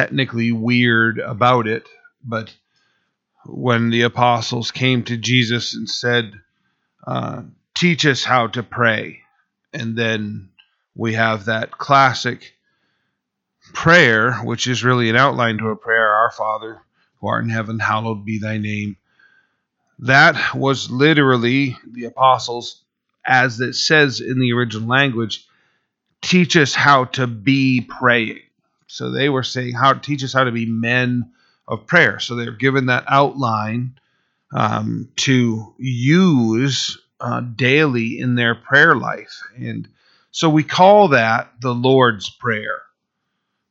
technically weird about it, but when the apostles came to Jesus and said, uh, Teach us how to pray, and then we have that classic prayer, which is really an outline to a prayer Our Father, who art in heaven, hallowed be thy name. That was literally the apostles, as it says in the original language, teach us how to be praying. So they were saying, how to teach us how to be men of prayer. So they're given that outline um, to use uh, daily in their prayer life. And so we call that the Lord's Prayer.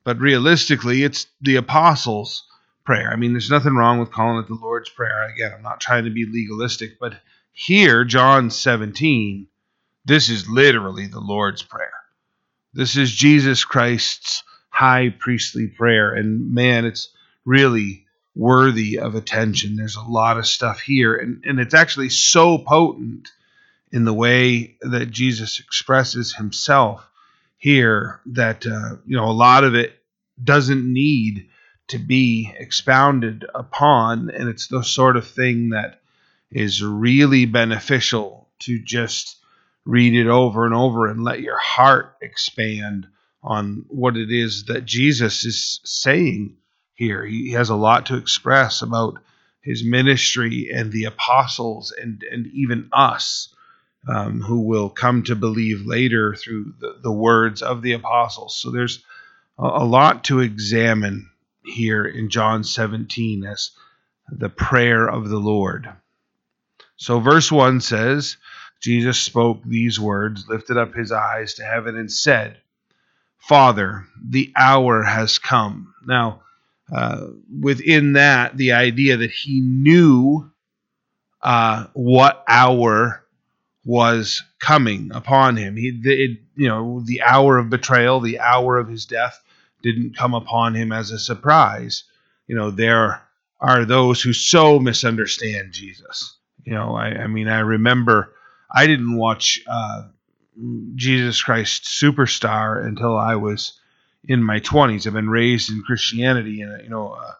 But realistically, it's the apostles' prayer. I mean, there's nothing wrong with calling it the Lord's Prayer. Again, I'm not trying to be legalistic, but here, John 17, this is literally the Lord's Prayer. This is Jesus Christ's high priestly prayer. And man, it's really worthy of attention. There's a lot of stuff here, and, and it's actually so potent in the way that Jesus expresses himself here that uh, you know a lot of it doesn't need to be expounded upon. And it's the sort of thing that is really beneficial to just read it over and over and let your heart expand on what it is that Jesus is saying here. He has a lot to express about his ministry and the apostles and, and even us um, who will come to believe later through the, the words of the apostles. So there's a lot to examine here in John 17 as the prayer of the Lord. So, verse 1 says, Jesus spoke these words, lifted up his eyes to heaven, and said, Father, the hour has come. Now, uh, within that, the idea that he knew uh, what hour was coming upon him. He, it, you know, the hour of betrayal, the hour of his death didn't come upon him as a surprise. You know, there are those who so misunderstand Jesus. You know, I, I mean, I remember I didn't watch uh, Jesus Christ Superstar until I was in my 20s. I've been raised in Christianity, and you know, uh,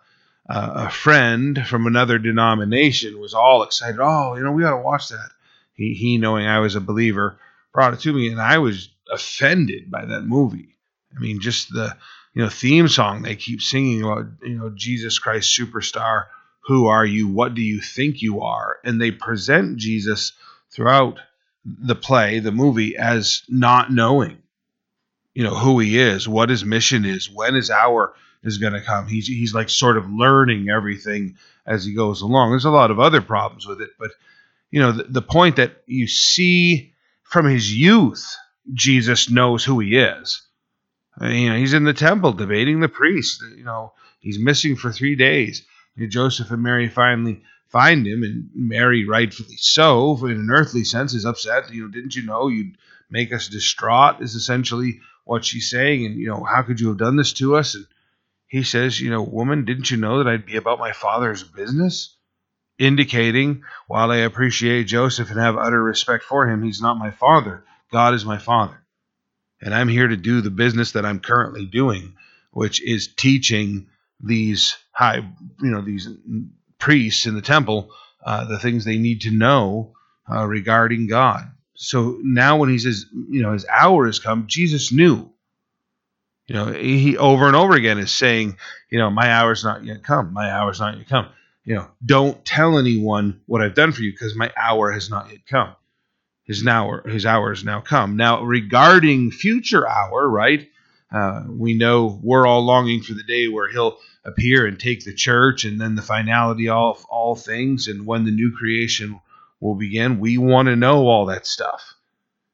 uh, a friend from another denomination was all excited. Oh, you know, we got to watch that. He, he, knowing I was a believer, brought it to me, and I was offended by that movie. I mean, just the you know theme song they keep singing about you know Jesus Christ superstar who are you what do you think you are and they present Jesus throughout the play the movie as not knowing you know who he is what his mission is when his hour is going to come he's he's like sort of learning everything as he goes along there's a lot of other problems with it but you know the, the point that you see from his youth Jesus knows who he is you know, he's in the temple debating the priest. You know, he's missing for three days. Joseph and Mary finally find him, and Mary, rightfully so, in an earthly sense, is upset. You know, didn't you know you'd make us distraught? Is essentially what she's saying. And you know, how could you have done this to us? And he says, you know, woman, didn't you know that I'd be about my father's business? Indicating, while I appreciate Joseph and have utter respect for him, he's not my father. God is my father and I'm here to do the business that I'm currently doing, which is teaching these high, you know, these priests in the temple uh, the things they need to know uh, regarding God. So now, when he says, you know, his hour has come, Jesus knew. You know, he over and over again is saying, you know, my hour's not yet come. My hour's not yet come. You know, don't tell anyone what I've done for you because my hour has not yet come his now his hour has now come. Now, regarding future hour, right? Uh, we know we're all longing for the day where he'll appear and take the church, and then the finality of all things, and when the new creation will begin. We want to know all that stuff,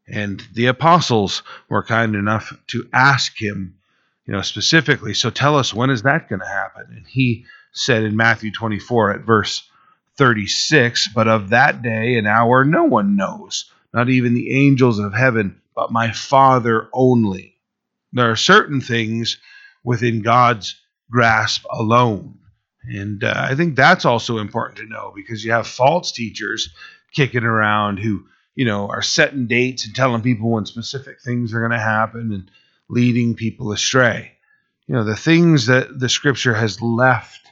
and the apostles were kind enough to ask him, you know, specifically. So tell us when is that going to happen? And he said in Matthew 24 at verse 36, but of that day and hour no one knows not even the angels of heaven, but my Father only. There are certain things within God's grasp alone. And uh, I think that's also important to know because you have false teachers kicking around who, you know, are setting dates and telling people when specific things are going to happen and leading people astray. You know, the things that the scripture has left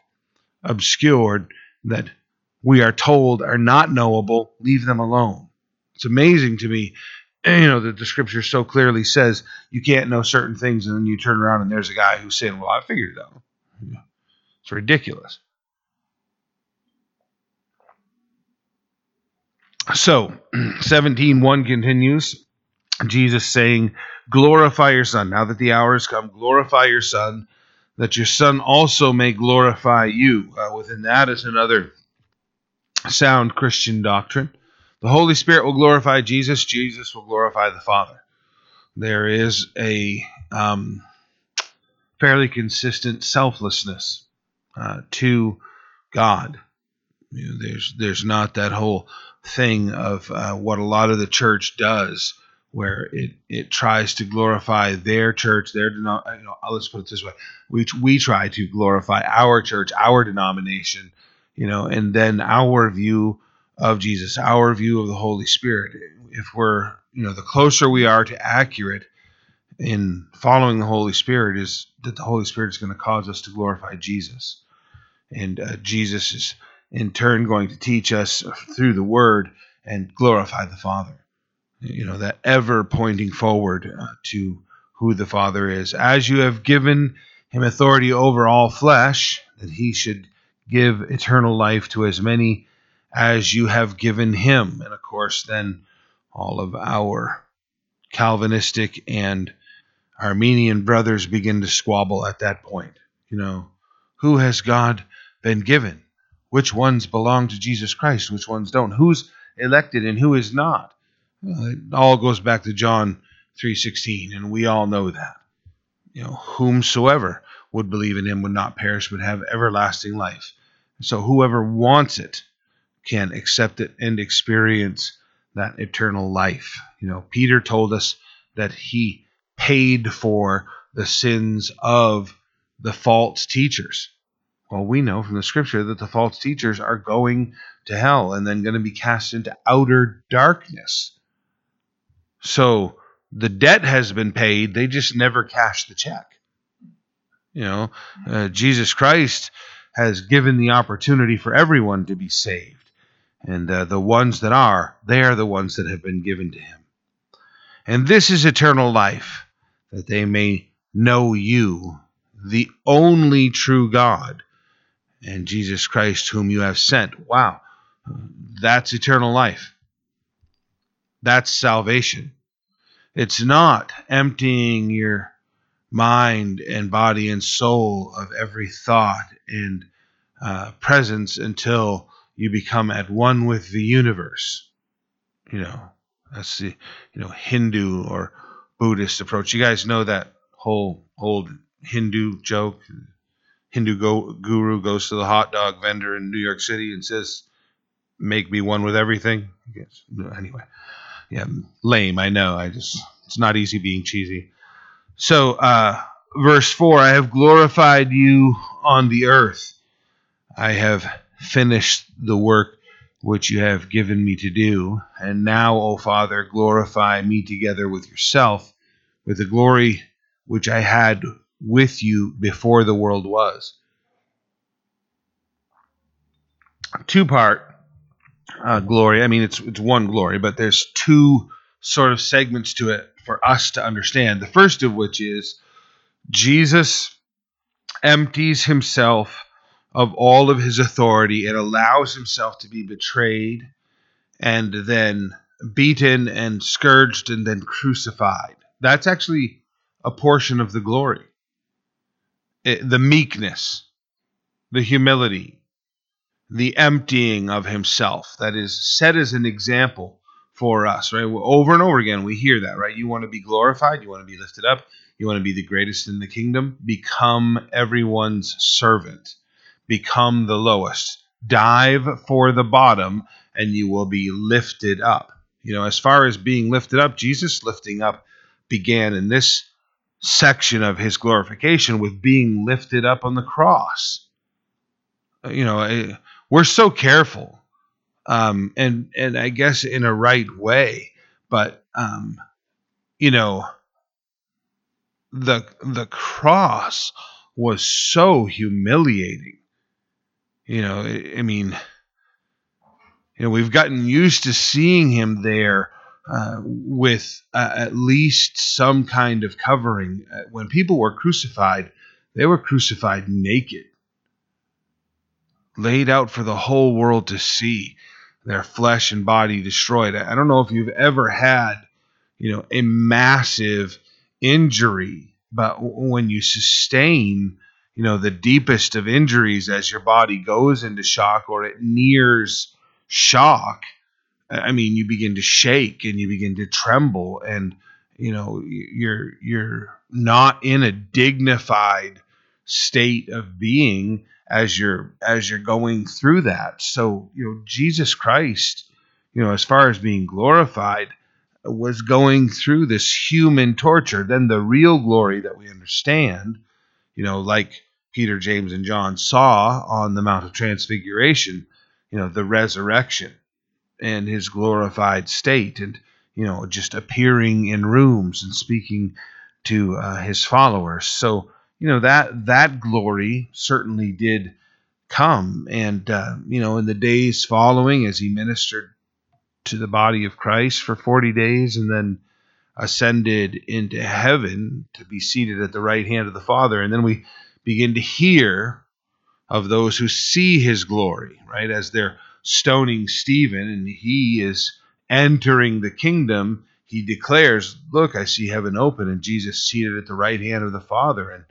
obscured that we are told are not knowable, leave them alone. It's amazing to me, you know, that the scripture so clearly says you can't know certain things, and then you turn around and there's a guy who's saying, Well, I figured it out. It's ridiculous. So, 17:1 continues. Jesus saying, Glorify your Son. Now that the hour has come, glorify your Son, that your Son also may glorify you. Uh, within that is another sound Christian doctrine. The Holy Spirit will glorify Jesus, Jesus will glorify the Father. There is a um, fairly consistent selflessness uh, to God. You know, there's there's not that whole thing of uh, what a lot of the church does, where it, it tries to glorify their church, their you know, let's put it this way: we we try to glorify our church, our denomination, you know, and then our view of Jesus, our view of the Holy Spirit. If we're you know the closer we are to accurate in following the Holy Spirit, is that the Holy Spirit is going to cause us to glorify Jesus, and uh, Jesus is in turn going to teach us through the word and glorify the Father. You know, that ever pointing forward uh, to who the Father is. As you have given him authority over all flesh, that he should give eternal life to as many as you have given him. And of course, then all of our Calvinistic and Arminian brothers begin to squabble at that point. You know, who has God been given? which ones belong to Jesus Christ, which ones don't, who's elected and who is not. it all goes back to John 3:16, and we all know that. You know, whomsoever would believe in him would not perish but have everlasting life. So whoever wants it can accept it and experience that eternal life. You know, Peter told us that he paid for the sins of the false teachers. Well, we know from the scripture that the false teachers are going to hell and then going to be cast into outer darkness. So the debt has been paid, they just never cash the check. You know, uh, Jesus Christ has given the opportunity for everyone to be saved. And uh, the ones that are, they are the ones that have been given to him. And this is eternal life, that they may know you, the only true God and Jesus Christ, whom you have sent. Wow, that's eternal life. That's salvation. It's not emptying your mind and body and soul of every thought and uh, presence until you become at one with the universe. You know, that's the you know Hindu or Buddhist approach. You guys know that whole old Hindu joke Hindu go, guru goes to the hot dog vendor in New York City and says, "Make me one with everything." Yes. Anyway, yeah, lame. I know. I just it's not easy being cheesy. So, uh, verse four: I have glorified you on the earth. I have finished the work which you have given me to do. And now, O Father, glorify me together with yourself, with the glory which I had with you before the world was. Two part uh, glory. I mean, it's it's one glory, but there's two sort of segments to it for us to understand. The first of which is Jesus empties himself of all of his authority and allows himself to be betrayed and then beaten and scourged and then crucified. That's actually a portion of the glory the meekness, the humility, the emptying of himself that is set as an example for us, right? Over and over again, we hear that, right? You want to be glorified, you want to be lifted up, you want to be the greatest in the kingdom, become everyone's servant, become the lowest, dive for the bottom, and you will be lifted up. You know, as far as being lifted up, Jesus lifting up began in this section of his glorification with being lifted up on the cross. Uh, you know, we're so careful, um, and and I guess in a right way, but um, you know, the the cross was so humiliating. You know, I mean, you know, we've gotten used to seeing him there uh, with uh, at least some kind of covering. Uh, when people were crucified, they were crucified naked, laid out for the whole world to see, their flesh and body destroyed. I don't know if you've ever had, you know, a massive injury, but when you sustain, you know, the deepest of injuries as your body goes into shock or it nears shock, I mean, you begin to shake and you begin to tremble, and you know you're you're not in a dignified state of being as you're as you're going through that. So you know Jesus Christ, you know, as far as being glorified, was going through this human torture. Then the real glory that we understand, you know, like Peter, James, and John saw on the Mount of Transfiguration, you know, the resurrection and his glorified state and you know just appearing in rooms and speaking to uh, his followers. So you know that that glory certainly did come and uh, you know in the days following as he ministered to the body of christ for 40 days and then ascended into heaven to be seated at the right hand of the father. And then we begin to hear of those who see his glory right as they're stoning Stephen and he is entering the kingdom, he declares, Look, I see heaven open and Jesus seated at the right hand of the Father. And,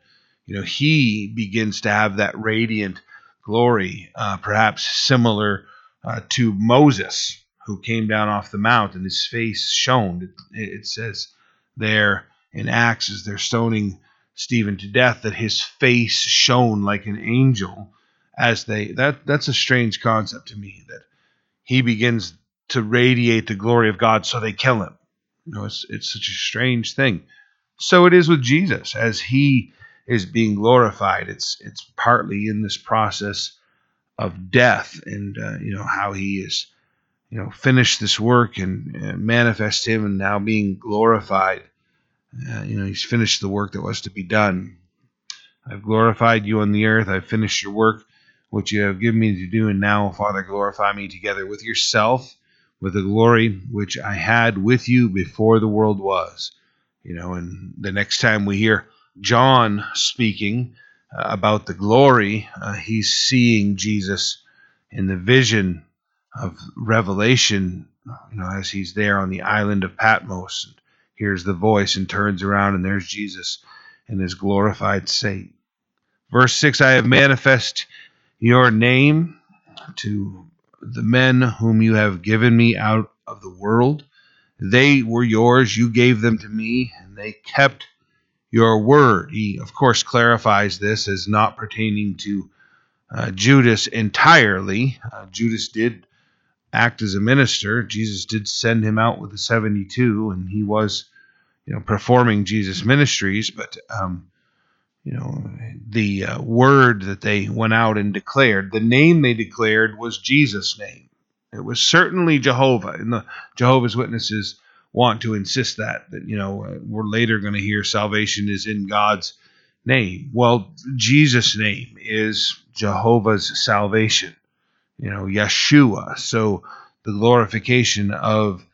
you know, he begins to have that radiant glory, uh, perhaps similar uh, to Moses, who came down off the mount and his face shone. It, it says there in Acts, as they're stoning Stephen to death, that his face shone like an angel as they that that's a strange concept to me that he begins to radiate the glory of God so they kill him. You know, it's it's such a strange thing. So it is with Jesus as he is being glorified. It's it's partly in this process of death and uh, you know how he is you know finished this work and manifest him and now being glorified. Uh, you know he's finished the work that was to be done. I've glorified you on the earth. I've finished your work which you have given me to do, and now, Father, glorify me together with yourself, with the glory which I had with you before the world was. You know, and the next time we hear John speaking uh, about the glory, uh, he's seeing Jesus in the vision of Revelation, you know, as he's there on the island of Patmos and hears the voice and turns around, and there's Jesus in his glorified state. Verse 6 I have manifest your name to the men whom you have given me out of the world. They were yours, you gave them to me, and they kept your word. He, of course, clarifies this as not pertaining to uh, Judas entirely. Uh, Judas did act as a minister. Jesus did send him out with the 72, and he was, you know, performing Jesus' ministries, but um, you know, the uh, word that they went out and declared, the name they declared was Jesus' name. It was certainly Jehovah, and the Jehovah's Witnesses want to insist that that you know uh, we're later going to hear salvation is in God's name. Well, Jesus' name is Jehovah's salvation. You know, Yeshua. So the glorification of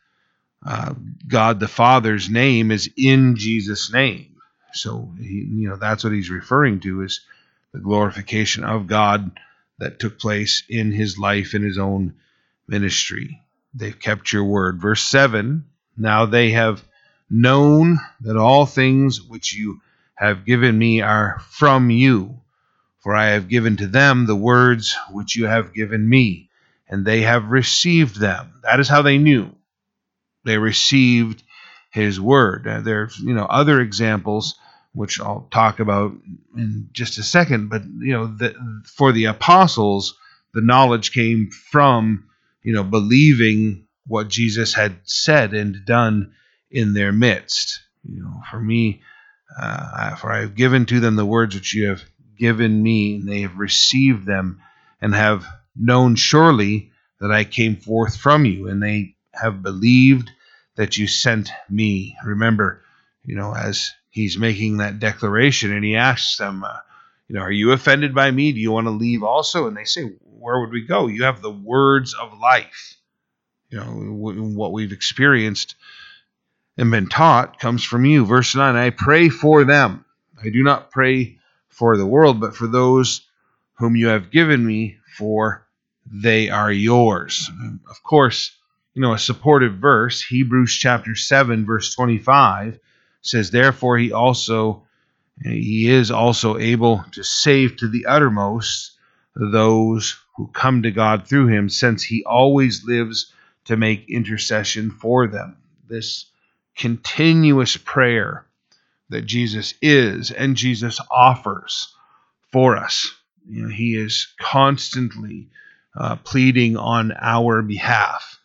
uh, God the Father's name is in Jesus' name. So he, you know that's what he's referring to is the glorification of God that took place in his life in his own ministry. They've kept your word. Verse 7 Now they have known that all things which you have given me are from you, for I have given to them the words which you have given me, and they have received them. That is how they knew. They received his word. There's you know other examples which I'll talk about in just a second. But you know, the, for the apostles, the knowledge came from you know believing what Jesus had said and done in their midst. You know, for me, uh, for I have given to them the words which you have given me, and they have received them, and have known surely that I came forth from you, and they have believed that you sent me. Remember, you know, as he's making that declaration and he asks them, uh, you know, are you offended by me? Do you want to leave also? And they say, where would we go? You have the words of life. You know, what we've experienced and been taught comes from you. Verse 9 I pray for them. I do not pray for the world, but for those whom you have given me, for they are yours. Of course, you know, a supportive verse, Hebrews chapter 7, verse 25, says, Therefore he also he is also able to save to the uttermost those who come to God through him, since he always lives to make intercession for them. This continuous prayer that Jesus is and Jesus offers for us. You know, he is constantly uh, pleading on our behalf.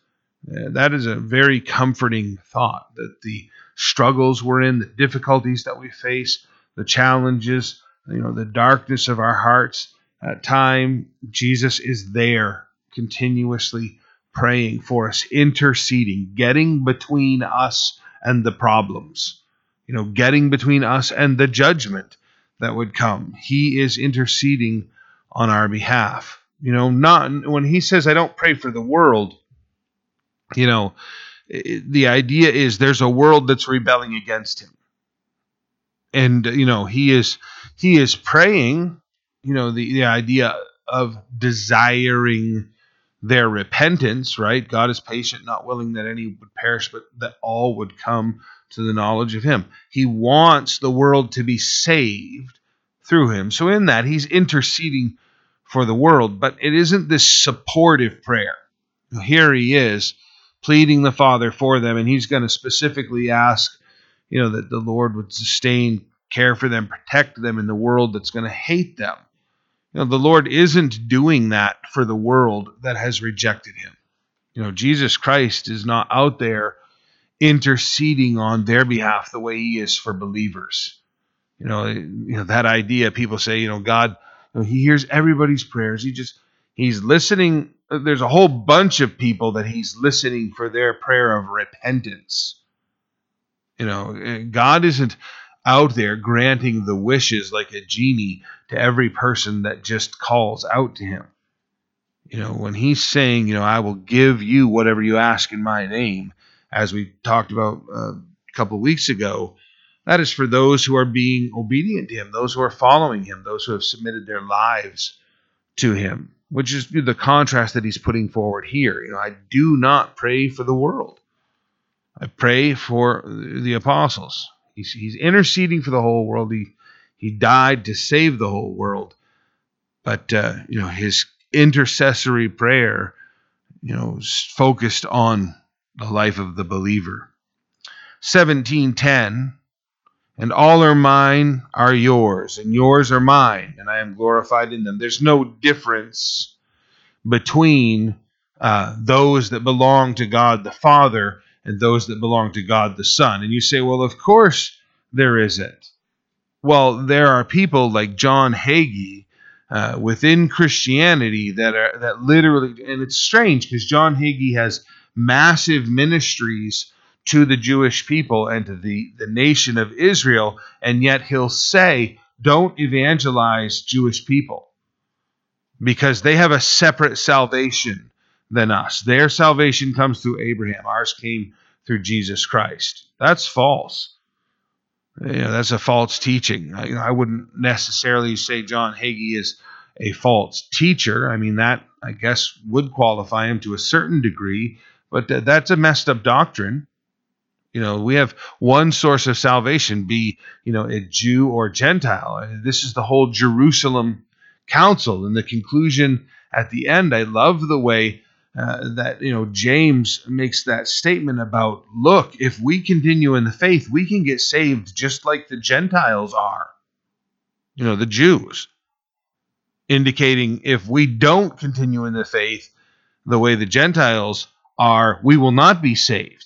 Uh, that is a very comforting thought that the struggles we're in, the difficulties that we face, the challenges, you know, the darkness of our hearts, at time Jesus is there continuously praying for us, interceding, getting between us and the problems, you know, getting between us and the judgment that would come. He is interceding on our behalf. You know, not when he says, I don't pray for the world, you know, the idea is there's a world that's rebelling against him. And, uh, you know, he is he is praying, you know, the, the idea of desiring their repentance, right? God is patient, not willing that any would perish, but that all would come to the knowledge of Him. He wants the world to be saved through Him. So, in that, He's interceding for the world, but it isn't this supportive prayer. Here He is pleading the Father for them, and He's going to specifically ask, you know, that the Lord would sustain, care for them, protect them in the world that's going to hate them. You know, the Lord isn't doing that for the world that has rejected him. You know, Jesus Christ is not out there interceding on their behalf the way he is for believers. You know, you know that idea people say, you know, God, you know, he hears everybody's prayers. He just he's listening there's a whole bunch of people that he's listening for their prayer of repentance. You know, God isn't out there granting the wishes like a genie to every person that just calls out to him. You know, when he's saying, you know, I will give you whatever you ask in my name, as we talked about uh, a couple weeks ago, that is for those who are being obedient to him, those who are following him, those who have submitted their lives to him, which is the contrast that he's putting forward here. You know, I do not pray for the world. I pray for the apostles. He's, he's interceding for the whole world. He, he died to save the whole world. But, uh, you know, his intercessory prayer, you know, focused on the life of the believer. 1710 and all are mine are yours, and yours are mine, and I am glorified in them. There's no difference between uh, those that belong to God the Father and those that belong to God the Son. And you say, well, of course there isn't. Well, there are people like John Hagee uh, within Christianity that are that literally, and it's strange because John Hagee has massive ministries to the Jewish people and to the, the nation of Israel, and yet he'll say, don't evangelize Jewish people because they have a separate salvation than us. Their salvation comes through Abraham. Ours came through Jesus Christ. That's false. You know, that's a false teaching. I, I wouldn't necessarily say John Hagee is a false teacher. I mean, that I guess would qualify him to a certain degree, but th- that's a messed up doctrine. You know, we have one source of salvation, be you know a Jew or a Gentile. This is the whole Jerusalem council, and the conclusion at the end. I love the way uh, that you know James makes that statement about look if we continue in the faith we can get saved just like the Gentiles are you know the Jews indicating if we don't continue in the faith the way the Gentiles are we will not be saved.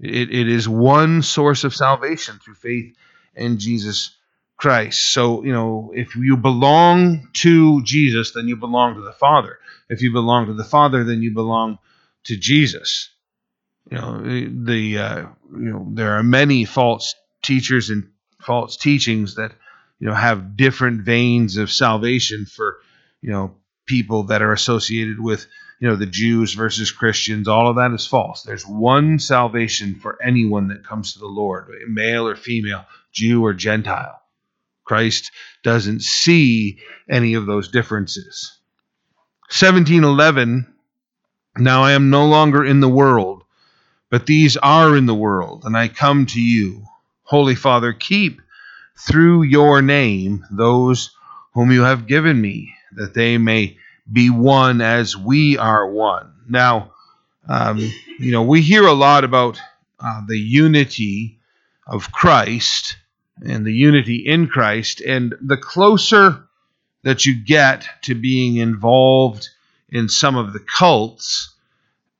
It, it is one source of salvation through faith in Jesus Christ. So you know if you belong to Jesus then you belong to the Father. If you belong to the Father, then you belong to Jesus. You know the uh, you know there are many false teachers and false teachings that you know have different veins of salvation for you know people that are associated with you know the Jews versus Christians all of that is false. There's one salvation for anyone that comes to the Lord male or female Jew or Gentile. Christ doesn't see any of those differences. 1711 now I am no longer in the world but these are in the world and I come to you. Holy father keep through your name those whom you have given me, that they may be one as we are one. Now, um, you know, we hear a lot about uh, the unity of Christ and the unity in Christ, and the closer that you get to being involved in some of the cults,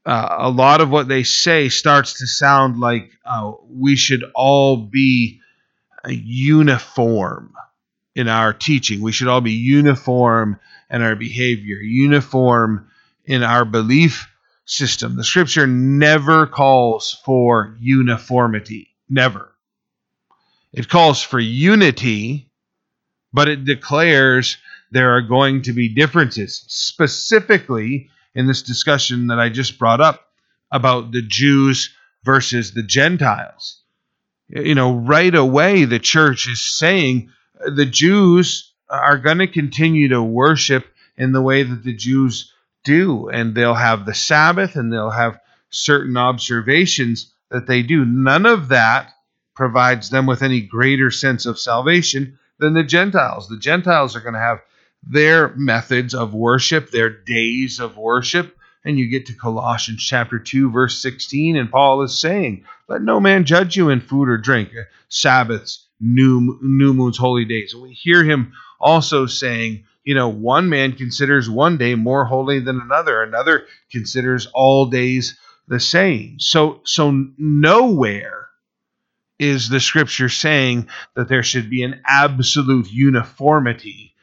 uh, a lot of what they say starts to sound like uh, we should all be uniform in our teaching. We should all be uniform in our behavior, uniform in our belief system. The scripture never calls for uniformity. Never. It calls for unity, but it declares there are going to be differences, specifically in this discussion that I just brought up about the Jews versus the Gentiles you know, right away the church is saying the Jews are going to continue to worship in the way that the Jews do, and they'll have the Sabbath and they'll have certain observations that they do. None of that provides them with any greater sense of salvation than the Gentiles. The Gentiles are going to have their methods of worship, their days of worship, and you get to Colossians chapter 2, verse 16, and Paul is saying, Let no man judge you in food or drink, Sabbaths, new, new moons, holy days. And we hear him also saying, you know, one man considers one day more holy than another, another considers all days the same. So, so nowhere is the scripture saying that there should be an absolute uniformity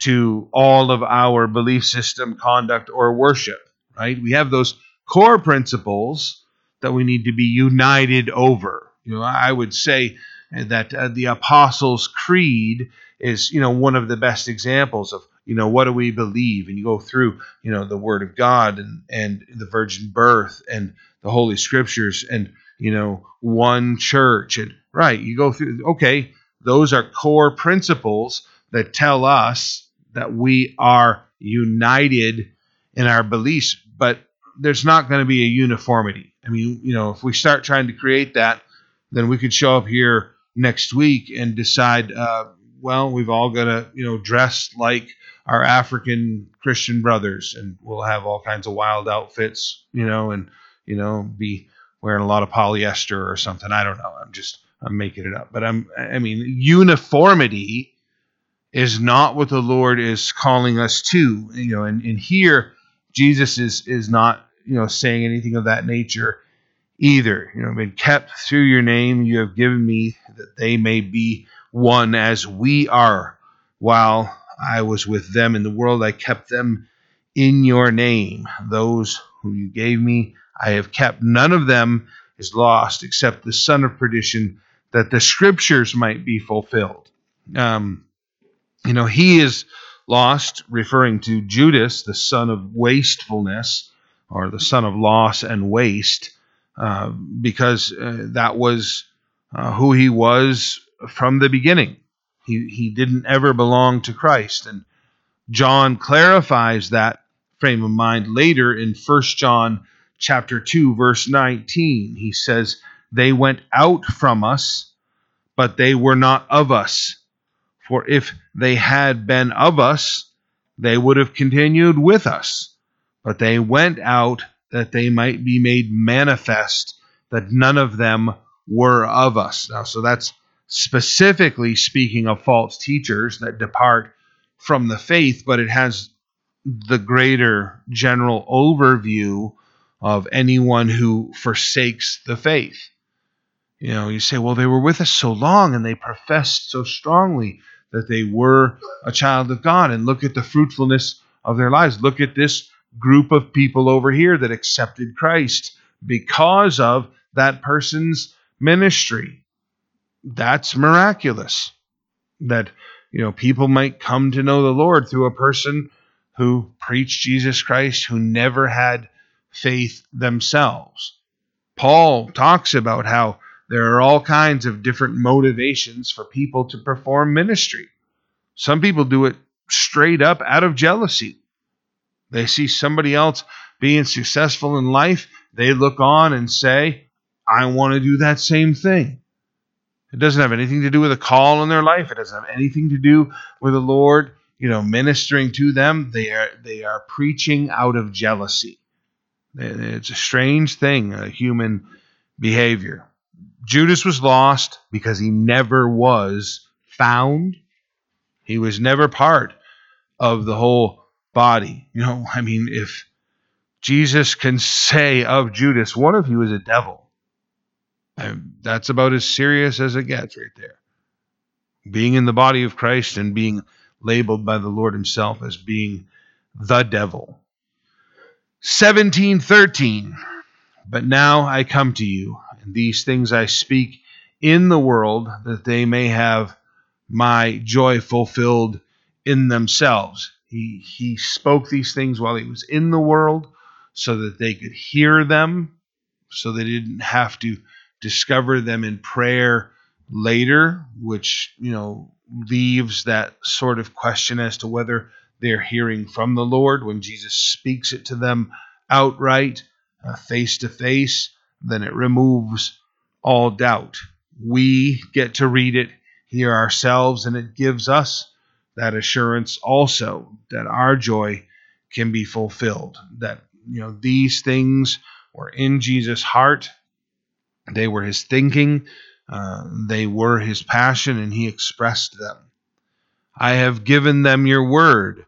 to all of our belief system, conduct, or worship right? We have those core principles that we need to be united over. You know, I would say that uh, the Apostles' Creed is, you know, one of the best examples of, you know, what do we believe? And you go through, you know, the Word of God and and the virgin birth and the Holy Scriptures and you know one church and right. You go through. Okay, those are core principles that tell us that we are united in our beliefs, but there's not going to be a uniformity. I mean, you know, if we start trying to create that, then we could show up here next week and decide, uh, well, we've all got to, you know, dress like our African Christian brothers, and we'll have all kinds of wild outfits, you know, and you know, be wearing a lot of polyester or something. I don't know. I'm just I'm making it up, but I'm I mean, uniformity is not what the Lord is calling us to, you know, and, and here Jesus is is not you know saying anything of that nature either. You know, I've been kept through your name you have given me that they may be one as we are. While I was with them in the world, I kept them in your name. Those whom you gave me, I have kept. None of them is lost except the son of perdition, that the scriptures might be fulfilled. Um, you know, he is lost, referring to Judas, the son of wastefulness, or the son of loss and waste, uh, because uh, that was uh, who he was from the beginning. He, he didn't ever belong to Christ. And John clarifies that frame of mind later in 1 John chapter 2 verse 19. He says, "They went out from us, but they were not of us." For if they had been of us, they would have continued with us. But they went out that they might be made manifest that none of them were of us. Now, so that's specifically speaking of false teachers that depart from the faith, but it has the greater general overview of anyone who forsakes the faith. You know, you say, well, they were with us so long and they professed so strongly that they were a child of God. And look at the fruitfulness of their lives. Look at this group of people over here that accepted Christ because of that person's ministry. That's miraculous. That, you know, people might come to know the Lord through a person who preached Jesus Christ, who never had faith themselves. Paul talks about how there are all kinds of different motivations for people to perform ministry. Some people do it straight up out of jealousy. They see somebody else being successful in life, they look on and say, I want to do that same thing. It doesn't have anything to do with a call in their life. It doesn't have anything to do with the Lord, you know, ministering to them. They are they are preaching out of jealousy. It's a strange thing, a human behavior. Judas was lost because he never was found. He was never part of the whole body. You know, I mean, if Jesus can say of Judas, one of you is a devil, and that's about as serious as it gets right there. Being in the body of Christ and being labeled by the Lord Himself as being the devil. 1713. But now I come to you, and these things I speak in the world, that they may have my joy fulfilled in themselves. He, he spoke these things while he was in the world so that they could hear them, so they didn't have to discover them in prayer later, which, you know, leaves that sort of question as to whether they're hearing from the Lord when Jesus speaks it to them outright, uh, face to face, then it removes all doubt. We get to read it here ourselves, and it gives us that assurance also that our joy can be fulfilled. That you know these things were in Jesus' heart, they were his thinking, uh, they were his passion, and he expressed them. I have given them your word,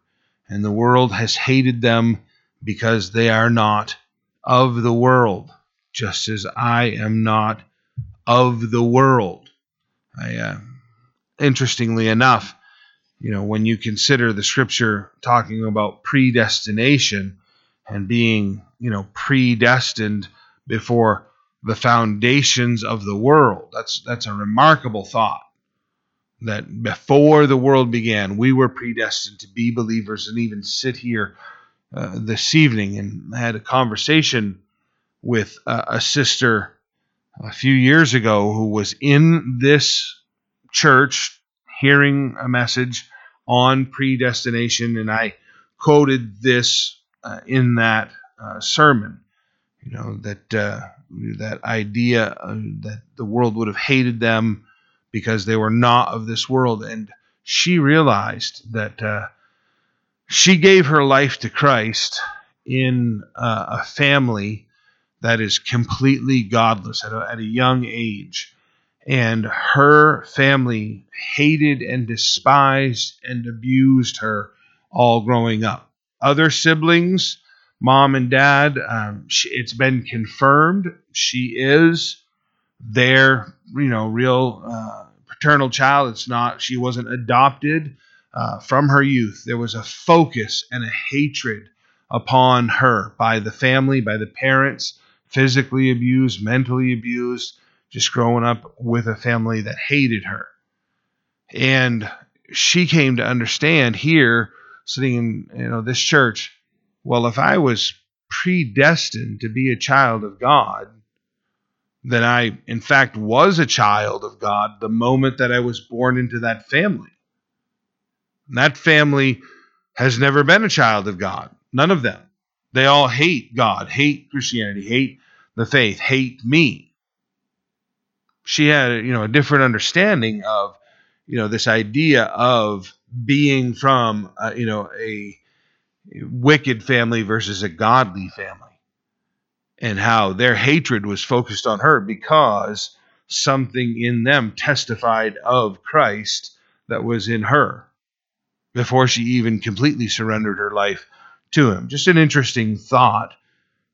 and the world has hated them because they are not of the world, just as I am not of the world. I, uh, interestingly enough, you know, when you consider the scripture talking about predestination and being, you know, predestined before the foundations of the world, that's that's a remarkable thought. That before the world began, we were predestined to be believers and even sit here uh, this evening and I had a conversation with a sister a few years ago who was in this church hearing a message on predestination, and I quoted this uh, in that uh, sermon. You know that uh, that idea uh, that the world would have hated them because they were not of this world, and she realized that she gave her life to Christ in uh, a family that is completely godless at a, at a young age. And her family hated and despised and abused her all growing up. Other siblings, mom and dad, um, she, it's been confirmed she is their, you know, real uh, paternal child. It's not, she wasn't adopted uh, from her youth, there was a focus and a hatred upon her by the family, by the parents, physically abused, mentally abused, just growing up with a family that hated her. And she came to understand here, sitting in you know this church, well, if I was predestined to be a child of God, then I, in fact, was a child of God the moment that I was born into that family. And That family has never been a child of God. None of them. They all hate God, hate Christianity, hate the faith, hate me. She had, you know, a different understanding of, you know, this idea of being from, uh, you know, a wicked family versus a godly family, and how their hatred was focused on her because something in them testified of Christ that was in her before she even completely surrendered her life to him. Just an interesting thought.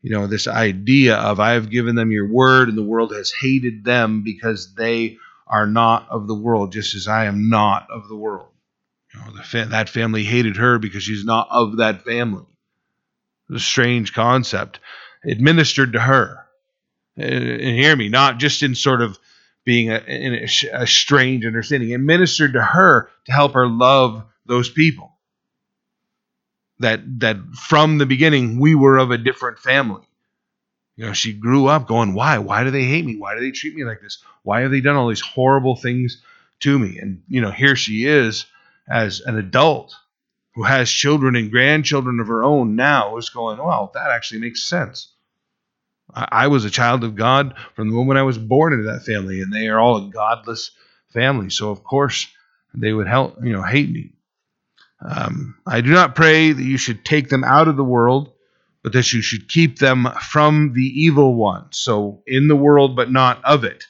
You know, this idea of I have given them your word and the world has hated them because they are not of the world, just as I am not of the world. You know, fa- that family hated her because she's not of that family. It's a strange concept administered to her. And, and hear me, not just in sort of being a, in a, a strange understanding. It ministered to her to help her love those people. That that from the beginning we were of a different family. You know, she grew up going, Why? Why do they hate me? Why do they treat me like this? Why have they done all these horrible things to me? And, you know, here she is as an adult who has children and grandchildren of her own now is going, Well, that actually makes sense. I, I was a child of God from the moment I was born into that family, and they are all a godless family. So, of course, they would help, you know, hate me. Um, I do not pray that you should take them out of the world but that you should keep them from the evil one. So, in the world, but not of it.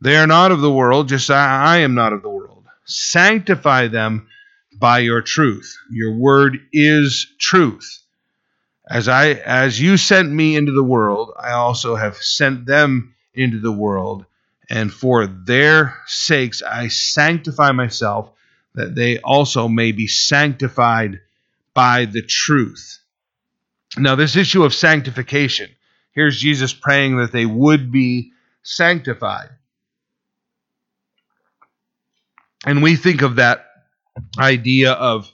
They are not of the world, just as I am not of the world. Sanctify them by your truth. Your word is truth. As I as you sent me into the world, I also have sent them into the world, and for their sakes I sanctify myself, that they also may be sanctified by the truth. Now, this issue of sanctification, here's Jesus praying that they would be sanctified. And we think of that idea of,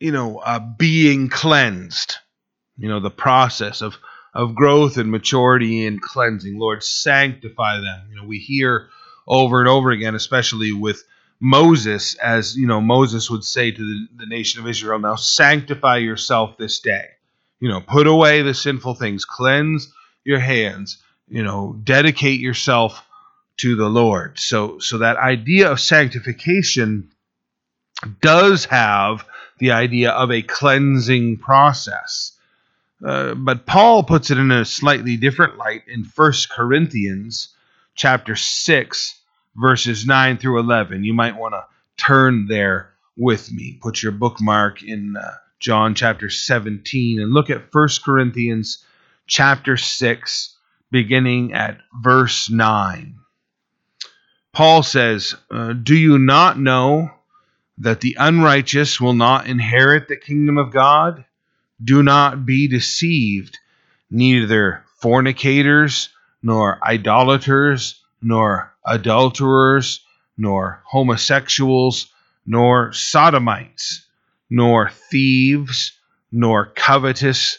you know, uh, being cleansed, you know, the process of, of growth and maturity and cleansing. Lord, sanctify them. You know, we hear over and over again, especially with Moses, as, you know, Moses would say to the, the nation of Israel, now sanctify yourself this day you know, put away the sinful things, cleanse your hands, you know, dedicate yourself to the Lord. So so that idea of sanctification does have the idea of a cleansing process. Uh, but Paul puts it in a slightly different light in 1 Corinthians chapter 6 verses 9 through 11. You might want to turn there with me. Put your bookmark in uh, John chapter 17 and look at 1 Corinthians chapter 6, beginning at verse 9. Paul says, uh, Do you not know that the unrighteous will not inherit the kingdom of God? Do not be deceived. Neither fornicators, nor idolaters, nor adulterers, nor homosexuals, nor sodomites nor thieves, nor covetous,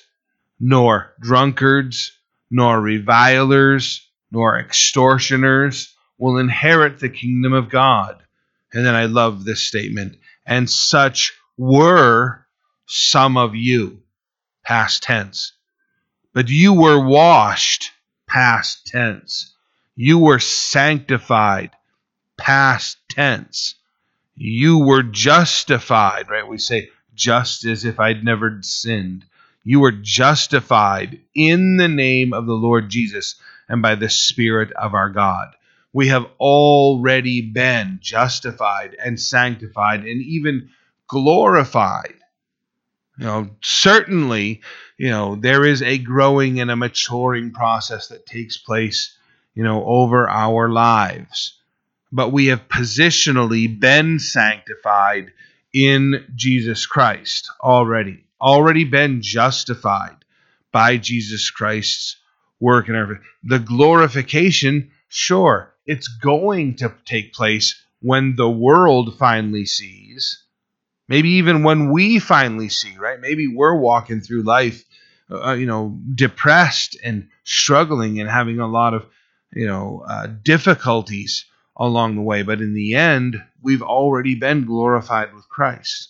nor drunkards, nor revilers, nor extortioners will inherit the kingdom of God. And then I love this statement. And such were some of you, past tense. But you were washed, past tense. You were sanctified, past tense you were justified, right? We say, just as if I'd never sinned. You were justified in the name of the Lord Jesus and by the Spirit of our God. We have already been justified and sanctified and even glorified. You know, certainly, you know, there is a growing and a maturing process that takes place, you know, over our lives but we have positionally been sanctified in Jesus Christ already, already been justified by Jesus Christ's work and everything. The glorification, sure, it's going to take place when the world finally sees. Maybe even when we finally see, right? Maybe we're walking through life, uh, you know, depressed and struggling and having a lot of, you know, uh, difficulties along the way. But in the end, we've already been glorified with Christ.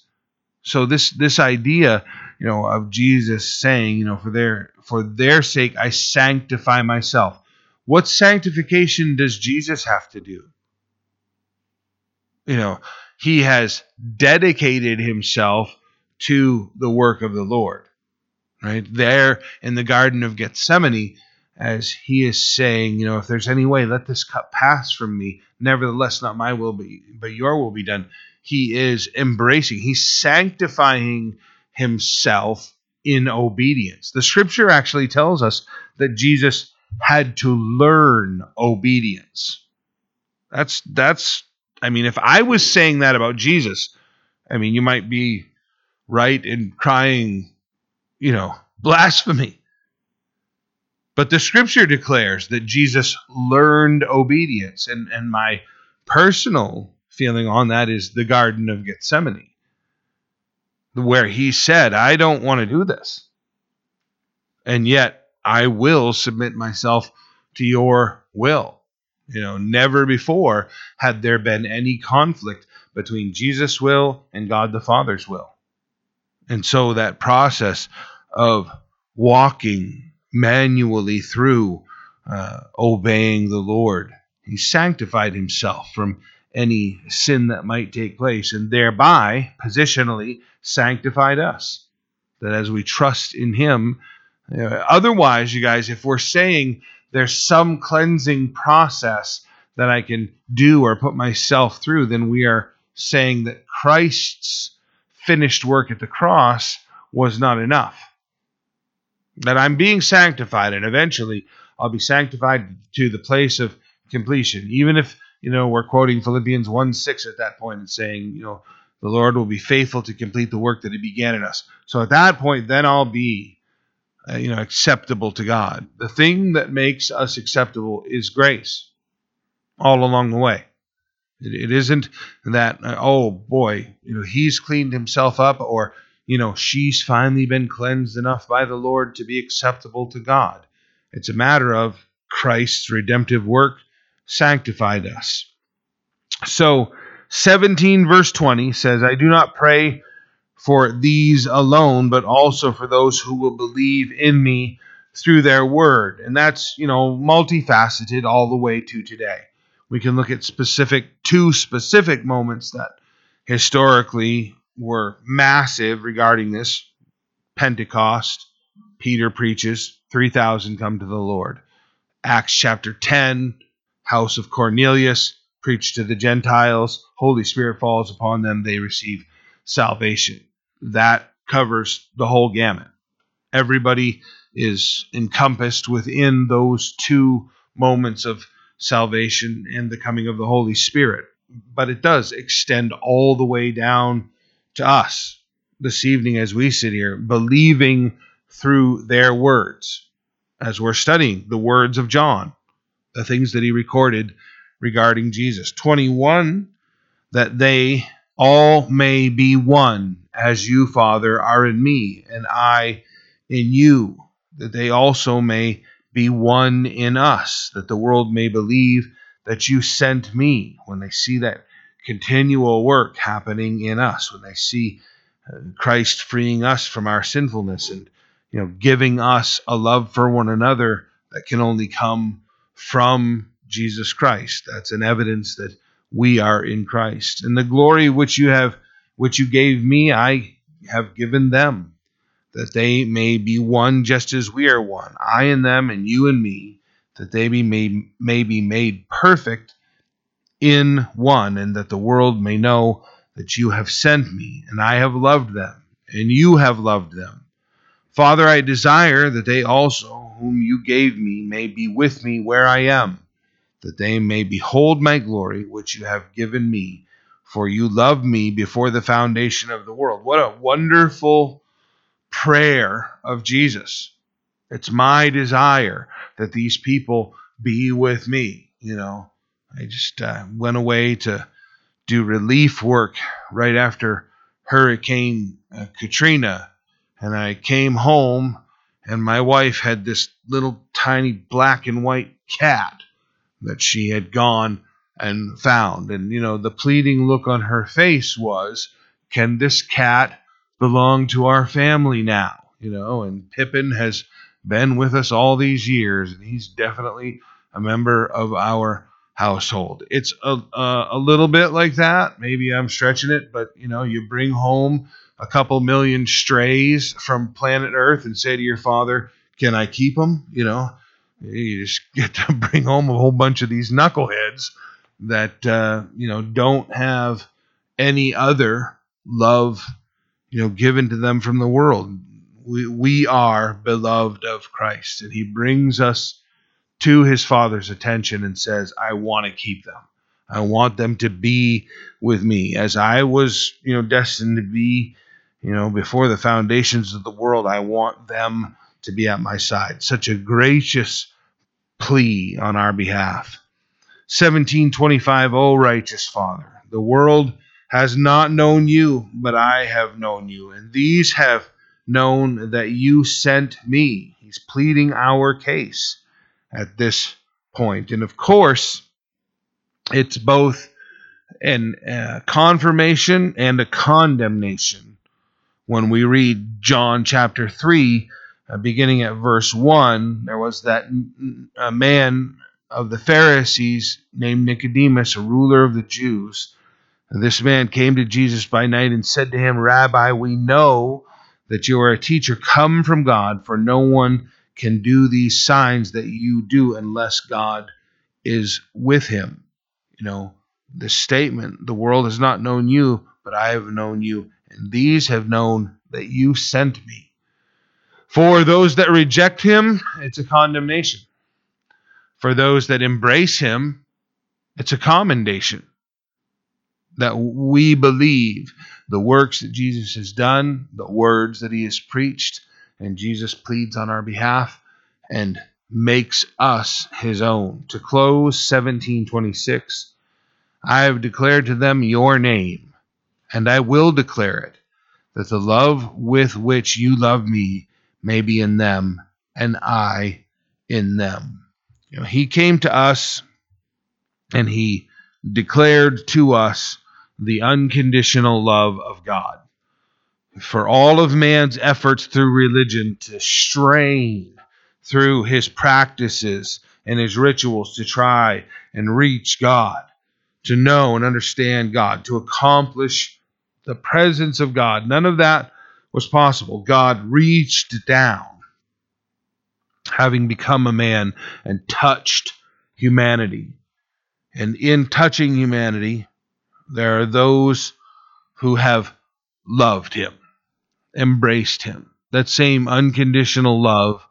So this this idea, you know, of Jesus saying, you know, for their for their sake I sanctify myself. What sanctification does Jesus have to do? You know, he has dedicated himself to the work of the Lord. Right? There in the Garden of Gethsemane, as he is saying, you know, if there's any way, let this cup pass from me. Nevertheless, not my will, be, but your will be done. He is embracing, he's sanctifying himself in obedience. The scripture actually tells us that Jesus had to learn obedience. That's, that's, I mean, if I was saying that about Jesus, I mean, you might be right in crying, you know, blasphemy But the scripture declares that Jesus learned obedience. And, and my personal feeling on that is the Garden of Gethsemane, where he said, I don't want to do this. And yet I will submit myself to your will. You know, never before had there been any conflict between Jesus' will and God the Father's will. And so that process of walking manually through uh, obeying the Lord, he sanctified himself from any sin that might take place and thereby positionally sanctified us. That as we trust in him, otherwise, you guys, if we're saying there's some cleansing process that I can do or put myself through, then we are saying that Christ's finished work at the cross was not enough. That I'm being sanctified, and eventually I'll be sanctified to the place of completion. Even if, you know, we're quoting Philippians 1 6 at that point and saying, you know, the Lord will be faithful to complete the work that He began in us. So at that point, then I'll be, uh, you know, acceptable to God. The thing that makes us acceptable is grace all along the way. It, it isn't that uh, oh boy, you know he's cleaned himself up, or you know she's finally been cleansed enough by the Lord to be acceptable to God. It's a matter of Christ's redemptive work sanctified us. So 17 verse 20 says, I do not pray for these alone, but also for those who will believe in me through their word. And that's, you know, multifaceted all the way to today. We can look at specific two specific moments that historically were massive regarding this. Pentecost, Peter preaches, 3,000 come to the Lord. Acts chapter 10, house of Cornelius, preach to the Gentiles, Holy Spirit falls upon them, they receive salvation. That covers the whole gamut. Everybody is encompassed within those two moments of salvation and the coming of the Holy Spirit. But it does extend all the way down to us this evening as we sit here, believing through their words, as we're studying the words of John, the things that he recorded regarding Jesus. 21, that they all may be one, as you, Father, are in me, and I in you, that they also may be one in us, that the world may believe that you sent me. When they see that continual work happening in us, when they see uh, Christ freeing us from our sinfulness and you know giving us a love for one another that can only come from Jesus Christ. That's an evidence that we are in Christ. And the glory which you have which you gave me, I have given them that they may be one just as we are one, I and them, and you and me, that they be made, may be made perfect in one, and that the world may know that you have sent me, and I have loved them, and you have loved them. Father, I desire that they also, whom you gave me, may be with me where I am, that they may behold my glory, which you have given me. For you loved me before the foundation of the world. What a wonderful prayer of Jesus. It's my desire that these people be with me. You know, I just uh, went away to do relief work right after Hurricane uh, Katrina, and I came home, and my wife had this little tiny black and white cat that she had gone and found. And, you know, the pleading look on her face was, Can this cat belong to our family now, you know, and Pippin has been with us all these years, and he's definitely a member of our household. It's a, a, a little bit like that. Maybe I'm stretching it, but you know, you bring home a couple million strays from planet Earth and say to your father, "Can I keep them?" You know, you just get to bring home a whole bunch of these knuckleheads that uh, you know don't have any other love you know, given to them from the world. We, we are beloved of Christ, and He brings us to His Father's attention and says, I want to keep them. I want them to be with me as I was, you know, destined to be, you know, before the foundations of the world. I want them to be at my side. Such a gracious plea on our behalf. 1725, O righteous Father, the world has not known you, but I have known you, and these have known that you sent me. He's pleading our case at this point. And of course, it's both an uh, confirmation and a condemnation when we read John chapter 3, uh, beginning at verse 1. There was that a man of the Pharisees named Nicodemus, a ruler of the Jews. This man came to Jesus by night and said to him, Rabbi, we know that you are a teacher come from God, for no one can do these signs that you do unless God is with him. You know, the statement, the world has not known you, but I have known you, and these have known that you sent me. For those that reject him, it's a condemnation. For those that embrace him, it's a commendation. That we believe the works that Jesus has done, the words that he has preached, and Jesus pleads on our behalf and makes us his own. To close 1726, I have declared to them your name, and I will declare it, that the love with which you love me may be in them, and I in them. Know, he came to us and he declared to us the unconditional love of God. For all of man's efforts through religion to strain through his practices and his rituals to try and reach God, to know and understand God, to accomplish the presence of God, none of that was possible. God reached down having become a man and touched humanity. And in touching humanity, there are those who have loved him, embraced him. That same unconditional love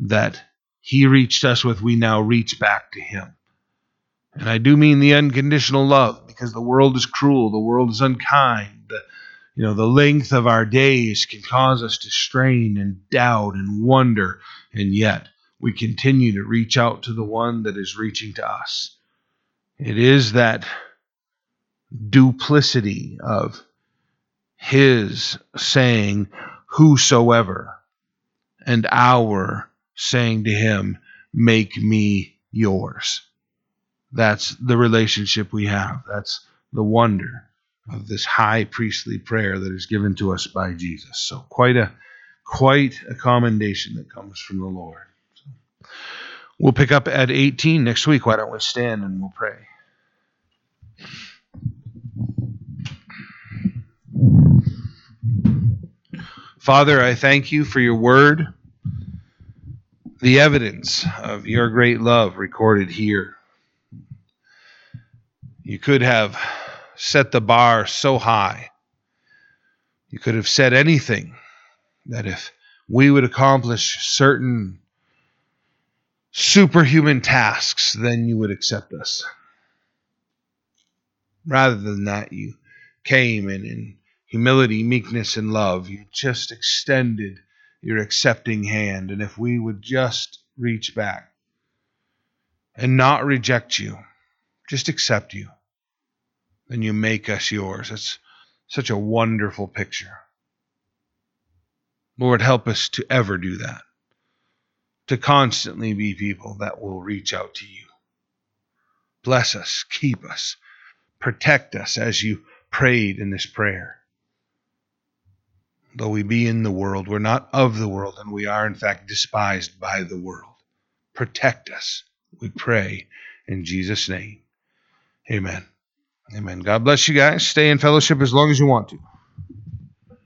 that he reached us with, we now reach back to him. And I do mean the unconditional love because the world is cruel, the world is unkind. The, you know, the length of our days can cause us to strain and doubt and wonder and yet we continue to reach out to the one that is reaching to us. It is that duplicity of his saying, Whosoever, and our saying to him, Make me yours. That's the relationship we have. That's the wonder of this high priestly prayer that is given to us by Jesus. So, quite a quite a commendation that comes from the Lord. We'll pick up at 18 next week. Why don't we stand and we'll pray? Father, I thank you for your word, the evidence of your great love recorded here. You could have set the bar so high. You could have said anything that if we would accomplish certain superhuman tasks, then you would accept us. Rather than that, you came and in humility, meekness, and love, you just extended your accepting hand. And if we would just reach back and not reject you, just accept you, then you make us yours. It's such a wonderful picture. Lord, help us to ever do that, to constantly be people that will reach out to you. Bless us, keep us, protect us as you prayed in this prayer. Though we be in the world, we're not of the world, and we are, in fact, despised by the world. Protect us, we pray, in Jesus' name. Amen. Amen. God bless you guys. Stay in fellowship as long as you want to.